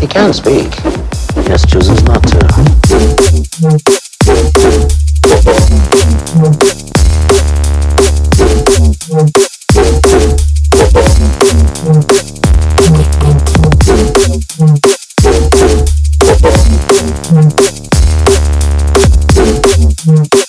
He can speak. He just chooses not to. Mm-hmm.